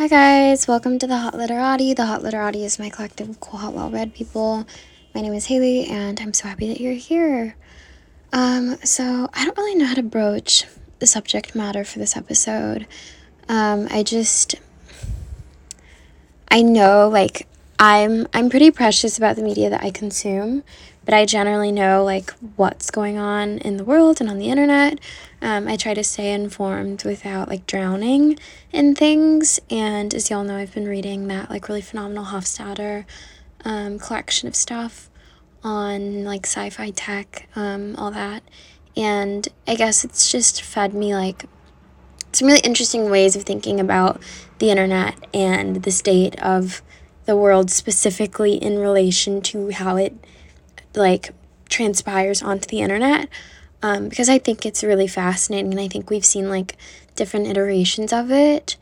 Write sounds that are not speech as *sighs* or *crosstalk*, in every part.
Hi guys, welcome to the Hot Literati. The Hot Literati is my collective of cool, hot, well-read people. My name is Haley, and I'm so happy that you're here. Um, so I don't really know how to broach the subject matter for this episode. Um, I just, I know like I'm I'm pretty precious about the media that I consume, but I generally know like what's going on in the world and on the internet. Um, I try to stay informed without like drowning in things. And as y'all know, I've been reading that like really phenomenal Hofstadter um, collection of stuff on like sci-fi tech, um, all that. And I guess it's just fed me like some really interesting ways of thinking about the internet and the state of the world specifically in relation to how it like transpires onto the internet um, because I think it's really fascinating and I think we've seen like different iterations of it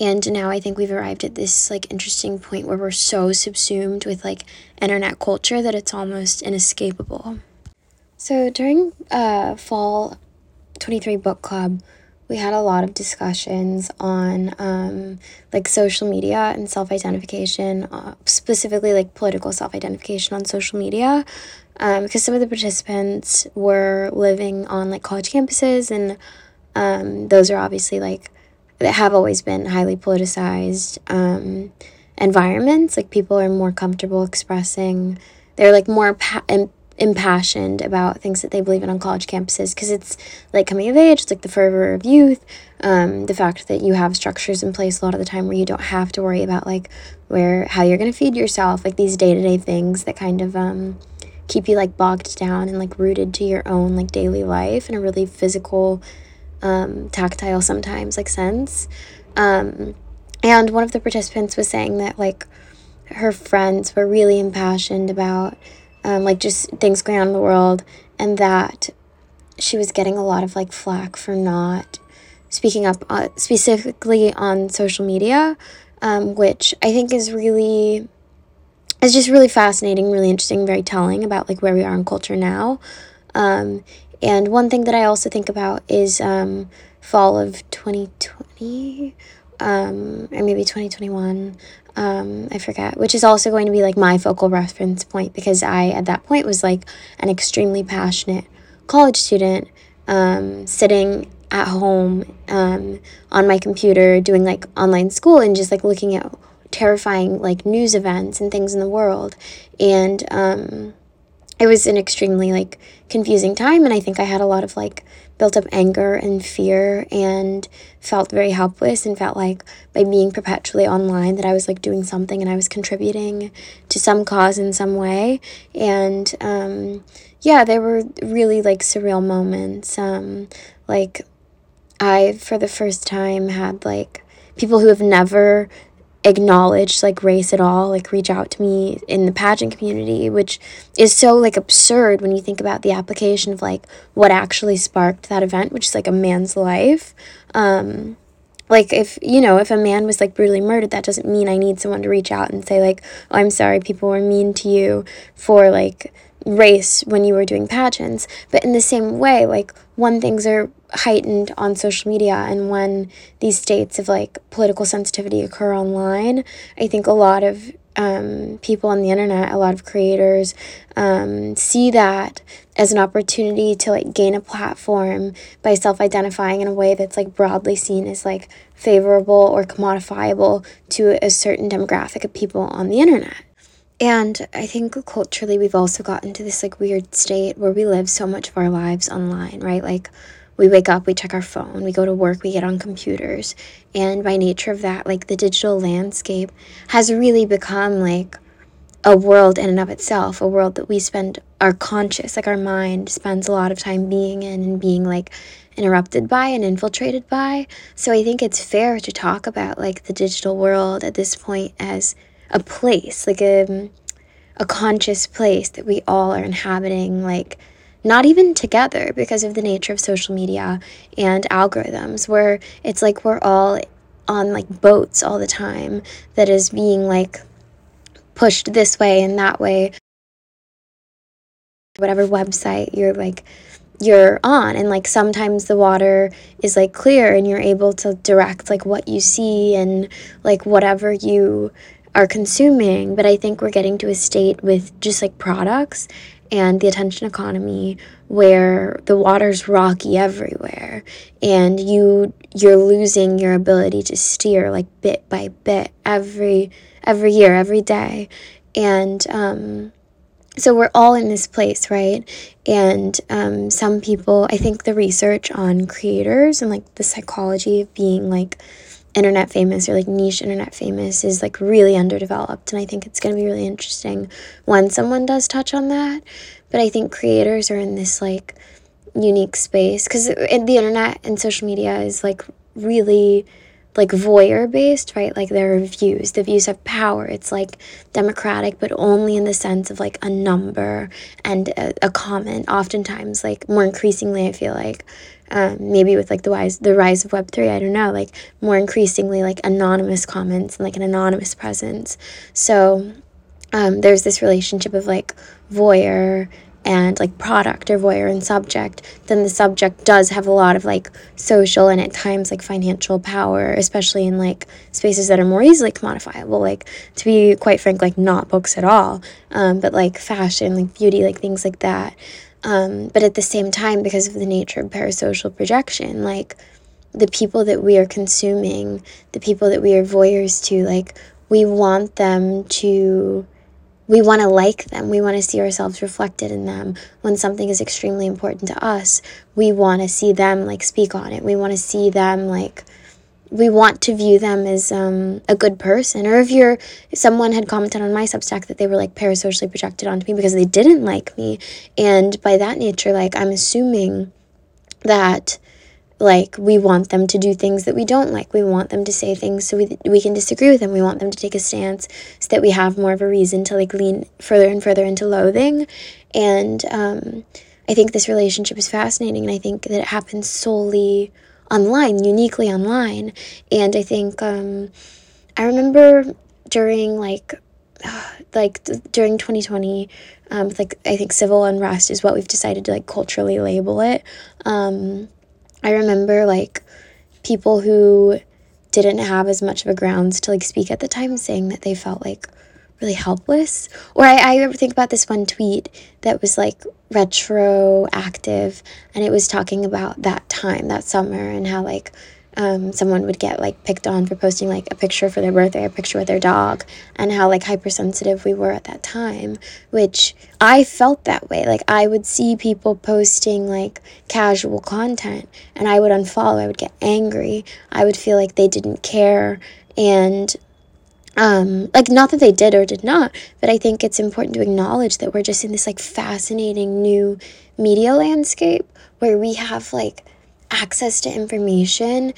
and now I think we've arrived at this like interesting point where we're so subsumed with like internet culture that it's almost inescapable. So during uh, fall 23 book club, we had a lot of discussions on um, like social media and self identification, uh, specifically like political self identification on social media, um, because some of the participants were living on like college campuses, and um, those are obviously like that have always been highly politicized um, environments. Like people are more comfortable expressing, they're like more pa- impassioned about things that they believe in on college campuses because it's like coming of age, it's like the fervor of youth, um, the fact that you have structures in place a lot of the time where you don't have to worry about like where how you're gonna feed yourself, like these day to day things that kind of um, keep you like bogged down and like rooted to your own like daily life in a really physical, um, tactile sometimes like sense. Um, and one of the participants was saying that like her friends were really impassioned about um, like just things going on in the world, and that she was getting a lot of like flack for not speaking up uh, specifically on social media, um, which I think is really is just really fascinating, really interesting, very telling about like where we are in culture now. Um, and one thing that I also think about is um, fall of 2020 um, or maybe 2021 um, I forget, which is also going to be like my focal reference point because I, at that point, was like an extremely passionate college student um, sitting at home um, on my computer doing like online school and just like looking at terrifying like news events and things in the world. And um, it was an extremely like confusing time. And I think I had a lot of like built up anger and fear and felt very helpless and felt like by being perpetually online that I was like doing something and I was contributing to some cause in some way. And um, yeah, there were really like surreal moments. Um, like I, for the first time, had like people who have never acknowledge like race at all like reach out to me in the pageant community which is so like absurd when you think about the application of like what actually sparked that event which is like a man's life um like if you know if a man was like brutally murdered that doesn't mean i need someone to reach out and say like oh, i'm sorry people were mean to you for like race when you were doing pageants. But in the same way, like when things are heightened on social media and when these states of like political sensitivity occur online, I think a lot of um, people on the internet, a lot of creators um, see that as an opportunity to like gain a platform by self-identifying in a way that's like broadly seen as like favorable or commodifiable to a certain demographic of people on the internet. And I think culturally, we've also gotten to this like weird state where we live so much of our lives online, right? Like, we wake up, we check our phone, we go to work, we get on computers. And by nature of that, like, the digital landscape has really become like a world in and of itself, a world that we spend our conscious, like, our mind spends a lot of time being in and being like interrupted by and infiltrated by. So I think it's fair to talk about like the digital world at this point as a place, like a a conscious place that we all are inhabiting, like not even together because of the nature of social media and algorithms, where it's like we're all on like boats all the time that is being like pushed this way and that way. Whatever website you're like you're on and like sometimes the water is like clear and you're able to direct like what you see and like whatever you are consuming but i think we're getting to a state with just like products and the attention economy where the water's rocky everywhere and you you're losing your ability to steer like bit by bit every every year every day and um so we're all in this place, right? And um, some people, I think the research on creators and like the psychology of being like internet famous or like niche internet famous is like really underdeveloped. And I think it's going to be really interesting when someone does touch on that. But I think creators are in this like unique space because the internet and social media is like really like voyeur based, right? Like there are views. The views have power. It's like democratic, but only in the sense of like a number and a, a comment. Oftentimes, like more increasingly, I feel like um, maybe with like the rise the rise of Web three, I don't know, like more increasingly like anonymous comments and like an anonymous presence. So um, there's this relationship of like voyeur and like product or voyeur and subject, then the subject does have a lot of like social and at times like financial power, especially in like spaces that are more easily commodifiable. Like to be quite frank, like not books at all, um, but like fashion, like beauty, like things like that. Um, but at the same time, because of the nature of parasocial projection, like the people that we are consuming, the people that we are voyeurs to, like we want them to we want to like them. We want to see ourselves reflected in them. When something is extremely important to us, we want to see them like speak on it. We want to see them like we want to view them as um, a good person. Or if you're someone had commented on my Substack that they were like parasocially projected onto me because they didn't like me, and by that nature, like I'm assuming that like we want them to do things that we don't like. We want them to say things so we, we can disagree with them. We want them to take a stance so that we have more of a reason to like lean further and further into loathing. And um, i think this relationship is fascinating and i think that it happens solely online uniquely online. And i think um, i remember during like *sighs* like during 2020 um, like i think civil unrest is what we've decided to like culturally label it. Um, I remember like people who didn't have as much of a grounds to like speak at the time saying that they felt like really helpless. Or I, I think about this one tweet that was like retroactive and it was talking about that time, that summer, and how like um, someone would get like picked on for posting like a picture for their birthday, a picture with their dog, and how like hypersensitive we were at that time, which I felt that way. Like I would see people posting like casual content and I would unfollow, I would get angry, I would feel like they didn't care. And um, like not that they did or did not, but I think it's important to acknowledge that we're just in this like fascinating new media landscape where we have like access to information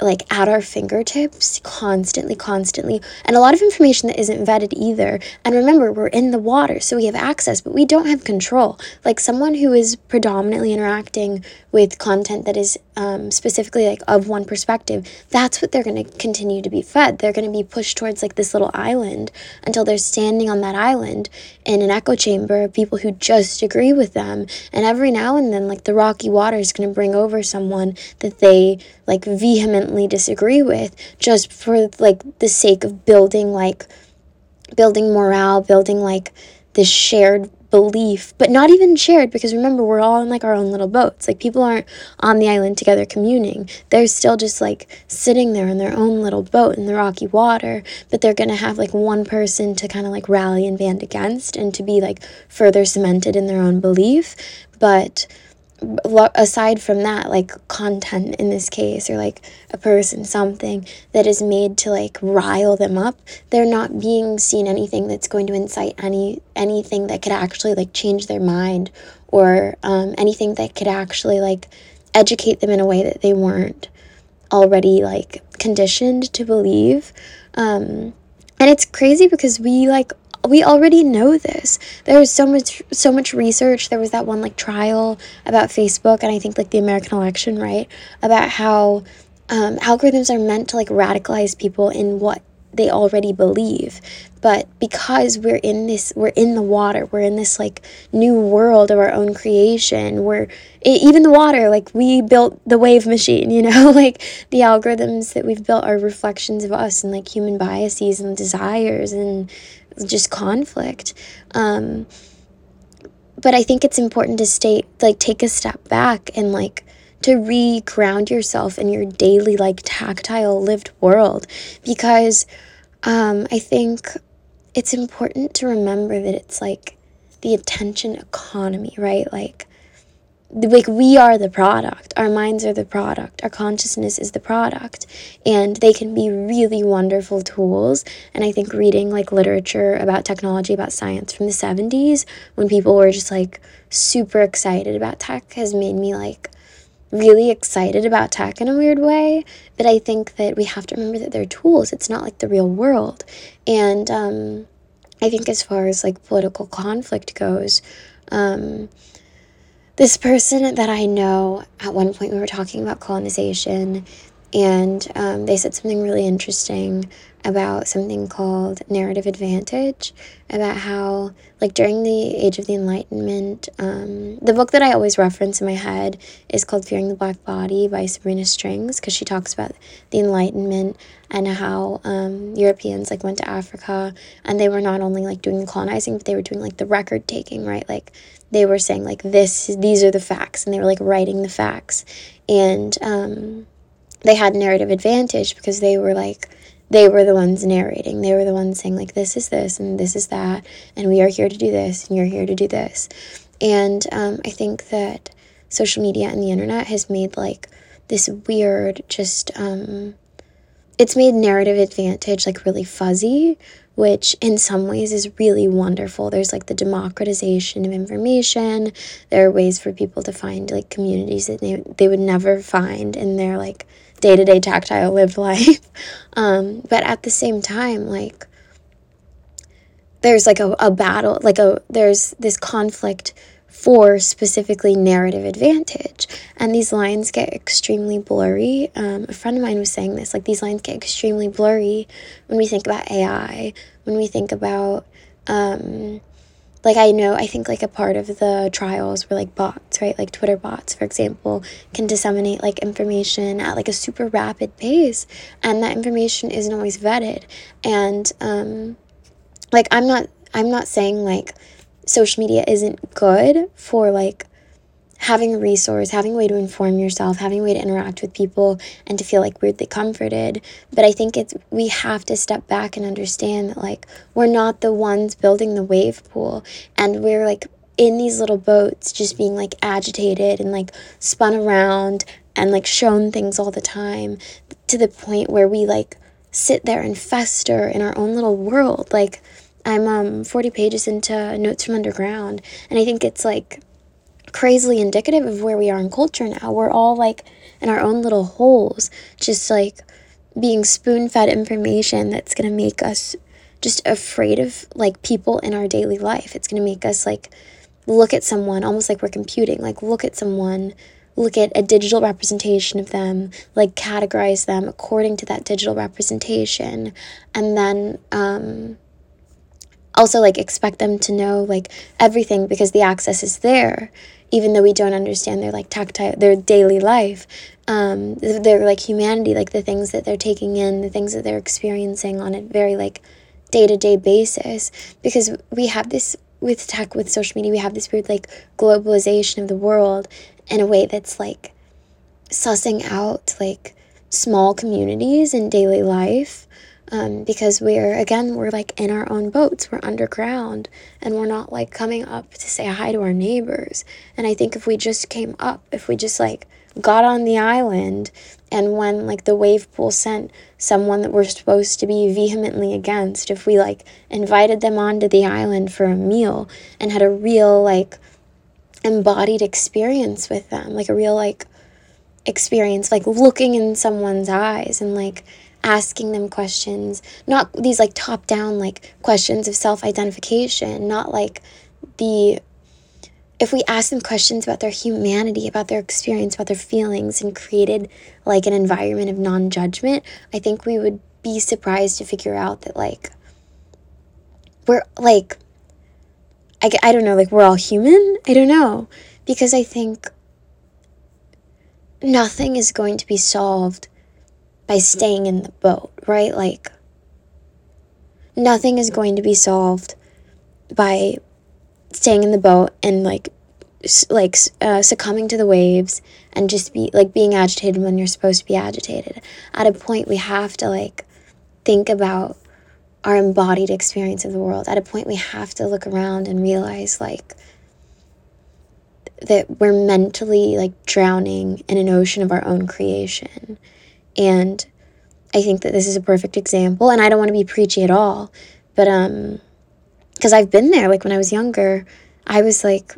like at our fingertips constantly constantly. And a lot of information that isn't vetted either. And remember we're in the water so we have access but we don't have control. Like someone who is predominantly interacting with content that is um, specifically like of one perspective that's what they're going to continue to be fed. They're going to be pushed towards like this little island until they're standing on that island in an echo chamber of people who just agree with them. And every now and then like the rocky water is going to bring over someone that they like vehemently disagree with just for like the sake of building like building morale building like this shared belief, but not even shared because remember, we're all in like our own little boats. Like people aren't on the island together communing. They're still just like sitting there in their own little boat in the rocky water, but they're going to have like one person to kind of like rally and band against and to be like further cemented in their own belief. But aside from that like content in this case or like a person something that is made to like rile them up they're not being seen anything that's going to incite any anything that could actually like change their mind or um, anything that could actually like educate them in a way that they weren't already like conditioned to believe. Um, and it's crazy because we like we already know this. There's so much so much research. There was that one like trial about Facebook and I think like the American election, right? About how um, algorithms are meant to like radicalize people in what they already believe but because we're in this we're in the water we're in this like new world of our own creation we're even the water like we built the wave machine you know *laughs* like the algorithms that we've built are reflections of us and like human biases and desires and just conflict. Um but i think it's important to stay like take a step back and like to re-ground yourself in your daily like tactile lived world. Because um, i think it's important to remember that it's like the attention economy right? Like like we are the product. Our minds are the product. Our consciousness is the product. And they can be really wonderful tools. And i think reading like literature about technology about science from the 70s when people were just like super excited about tech has made me like really excited about tech in a weird way, but I think that we have to remember that they're tools. It's not like the real world. And um, I think as far as like political conflict goes, um, this person that I know, at one point we were talking about colonization, and um, they said something really interesting about something called narrative advantage, about how, like, during the age of the Enlightenment, um, the book that I always reference in my head is called Fearing the Black Body by Sabrina Strings, because she talks about the Enlightenment and how um, Europeans, like, went to Africa and they were not only, like, doing the colonizing, but they were doing, like, the record taking, right? Like, they were saying, like, this, these are the facts, and they were, like, writing the facts. And, um, they had narrative advantage because they were like they were the ones narrating. They were the ones saying, like, this is this and this is that, and we are here to do this, and you're here to do this. And um, I think that social media and the internet has made like this weird, just, um, it's made narrative advantage like really fuzzy, which in some ways is really wonderful. There's like the democratization of information. There are ways for people to find like communities that they, they would never find in their like day to day tactile *laughs* lived life. Um, but at the same time, like, there's like a, a battle, like a, there's this conflict for specifically narrative advantage. And these lines get extremely blurry. Um, a friend of mine was saying this like, these lines get extremely blurry when we think about AI, when we think about, um, like I know I think like a part of the trials were like bots, right? Like Twitter bots, for example, can disseminate like information at like a super rapid pace and that information isn't always vetted. And um like I'm not I'm not saying like social media isn't good for like having a resource, having a way to inform yourself, having a way to interact with people and to feel like weirdly comforted. But I think it's we have to step back and understand that like we're not the ones building the wave pool and we're like in these little boats just being like agitated and like spun around and like shown things all the time to the point where we like sit there and fester in our own little world like i'm um 40 pages into notes from underground and i think it's like crazily indicative of where we are in culture now. We're all like in our own little holes, just like being spoon fed information that's going to make us just afraid of like people in our daily life. It's going to make us like look at someone almost like we're computing, like look at someone, look at a digital representation of them, like categorize them according to that digital representation, and then um, also like expect them to know like everything because the access is there even though we don't understand their like tactile their daily life um, their like humanity like the things that they're taking in the things that they're experiencing on a very like day-to-day basis. Because we have this with tech with social media we have this weird like globalization of the world in a way that's like sussing out like small communities in daily life um, because we're again we're like in our own boats. We're underground. And we're not like coming up to say hi to our neighbors. And i think if we just came up if we just like got on the island and when like the wave pool sent someone that we're supposed to be vehemently against if we like invited them onto the island for a meal and had a real like embodied experience with them like a real like experience like looking in someone's eyes and like asking them questions, not these like top down like questions of self identification, not like the if we ask them questions about their humanity, about their experience, about their feelings, and created like an environment of non judgment, I think we would be surprised to figure out that like we're like I, I don't know like we're all human? I don't know. Because i think nothing is going to be solved by staying in the boat right? Like nothing is going to be solved by staying in the boat and like like uh, succumbing to the waves and just be like being agitated when you're supposed to be agitated. At a point we have to like think about our embodied experience of the world. At a point we have to look around and realize like that we're mentally like drowning in an ocean of our own creation and i think that this is a perfect example and i don't want to be preachy at all but um because i've been there like when i was younger i was like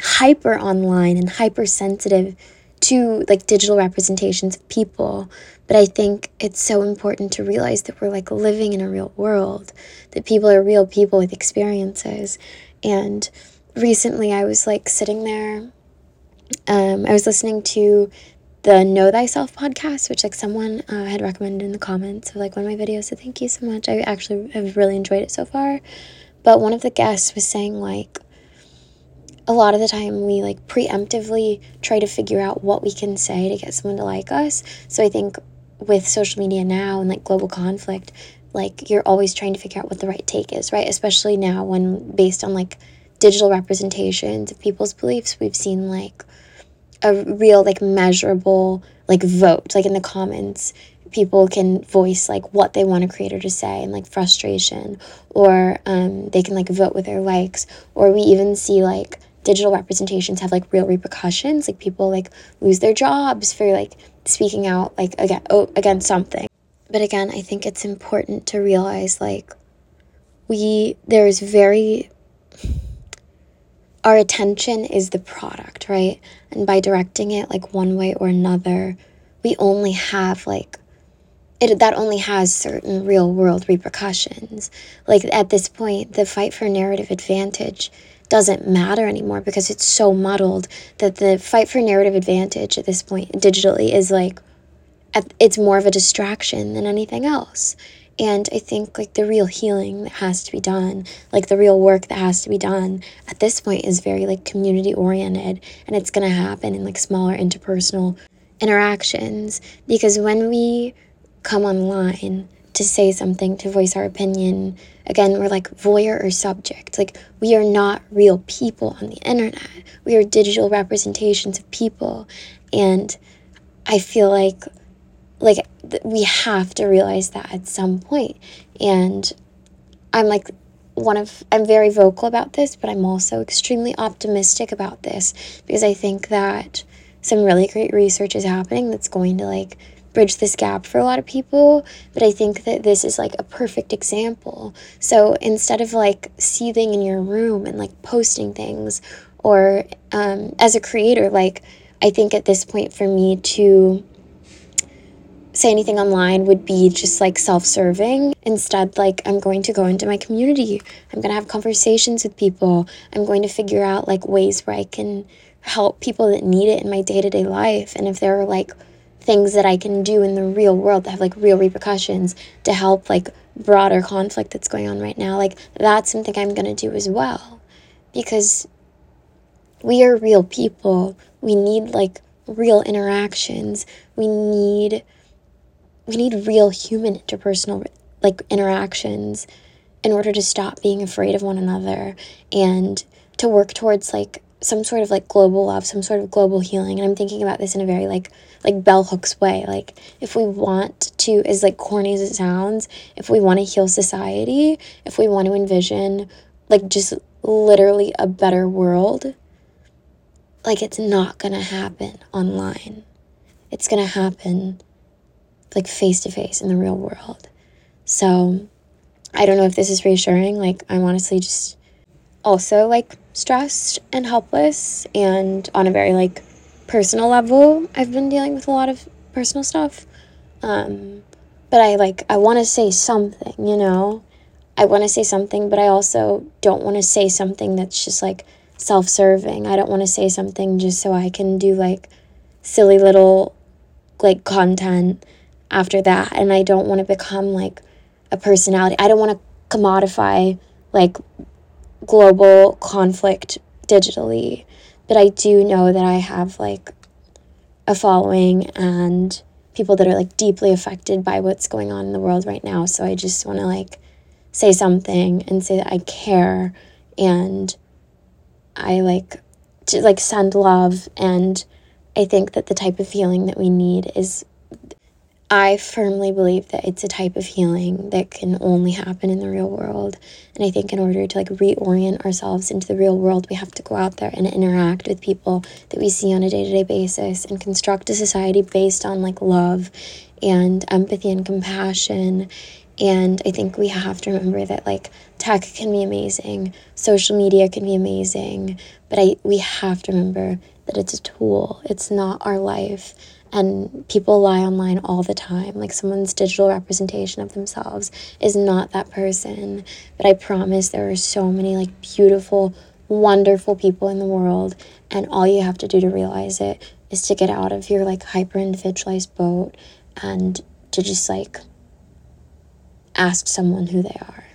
hyper online and hypersensitive to like digital representations of people. But i think it's so important to realize that we're like living in a real world that people are real people with experiences. And recently i was like sitting there um, i was listening to the know thyself podcast which like someone uh, had recommended in the comments of like one of my videos so thank you so much i actually have really enjoyed it so far but one of the guests was saying like a lot of the time we like preemptively try to figure out what we can say to get someone to like us. So I think with social media now and like global conflict, like you're always trying to figure out what the right take is, right? Especially now when based on like digital representations of people's beliefs, we've seen like a real like measurable like vote. Like in the comments people can voice like what they want a creator to say and like frustration. Or um, they can like vote with their likes. Or we even see like digital representations have like real repercussions. Like people like lose their jobs for like speaking out like again oh, against something. But again i think it's important to realize like we there is very our attention is the product right? And by directing it like one way or another we only have like it that only has certain real world repercussions. Like at this point the fight for narrative advantage doesn't matter anymore because it's so muddled that the fight for narrative advantage at this point digitally is like it's more of a distraction than anything else and i think like the real healing that has to be done like the real work that has to be done at this point is very like community oriented and it's going to happen in like smaller interpersonal interactions because when we come online to say something to voice our opinion Again, we're like voyeur or subject. Like, we are not real people on the internet. We are digital representations of people. And I feel like, like, th- we have to realize that at some. And I'm like, one of I'm very vocal about this, but I'm also extremely optimistic about this because I think that some really great research is happening that's going to like bridge this gap for a lot of people, but I think that this is like a perfect example. So instead of like seething in your room and like posting things, or um, as a creator, like I think at this point for me to say anything online would be just like self serving. Instead, like I'm going to go into my community, I'm going to have conversations with people, I'm going to figure out like ways where I can help people that need it in my day to day life. And if there are like things that I can do in the real world that have like real repercussions to help like broader conflict that's going on right now. Like that's something I'm going to do as well because we are real people. We need like real interactions. We need we need real human interpersonal like interactions in order to stop being afraid of one another and to work towards like some sort of like global love, some sort of global healing. And I'm thinking about this in a very like like bell hooks way. Like if we want to as like corny as it sounds, if we want to heal society, if we want to envision like just literally a better world, like it's not gonna happen online. It's gonna happen like face to face in the real world. So I don't know if this is reassuring. Like I'm honestly just also like stressed and helpless and on a very like personal level i've been dealing with a lot of personal stuff um, but i like i want to say something you know i want to say something but i also don't want to say something that's just like self-serving i don't want to say something just so i can do like silly little like content after that. And I don't want to become like a personality. I don't want to commodify like global conflict digitally. But I do know that I have like a following and people that are like deeply affected by what's going on in the world right now. So I just want to like say something and say that I care and I like to like send love and I think that the type of healing that we need is I firmly believe that it's a type of healing that can only happen in the real world. And I think in order to like reorient ourselves into the real world, we have to go out there and interact with people that we see on a day to day basis and construct a society based on like love and empathy and compassion. And I think we have to remember that like tech can be amazing, social media can be amazing, but I we have to remember that it's a tool. It's not our life and people lie online all the time. Like someone's digital representation of themselves is not that person. But i promise there are so many like beautiful wonderful people in the world. And all you have to do to realize it is to get out of your like hyper individualized boat and to just like ask someone who they are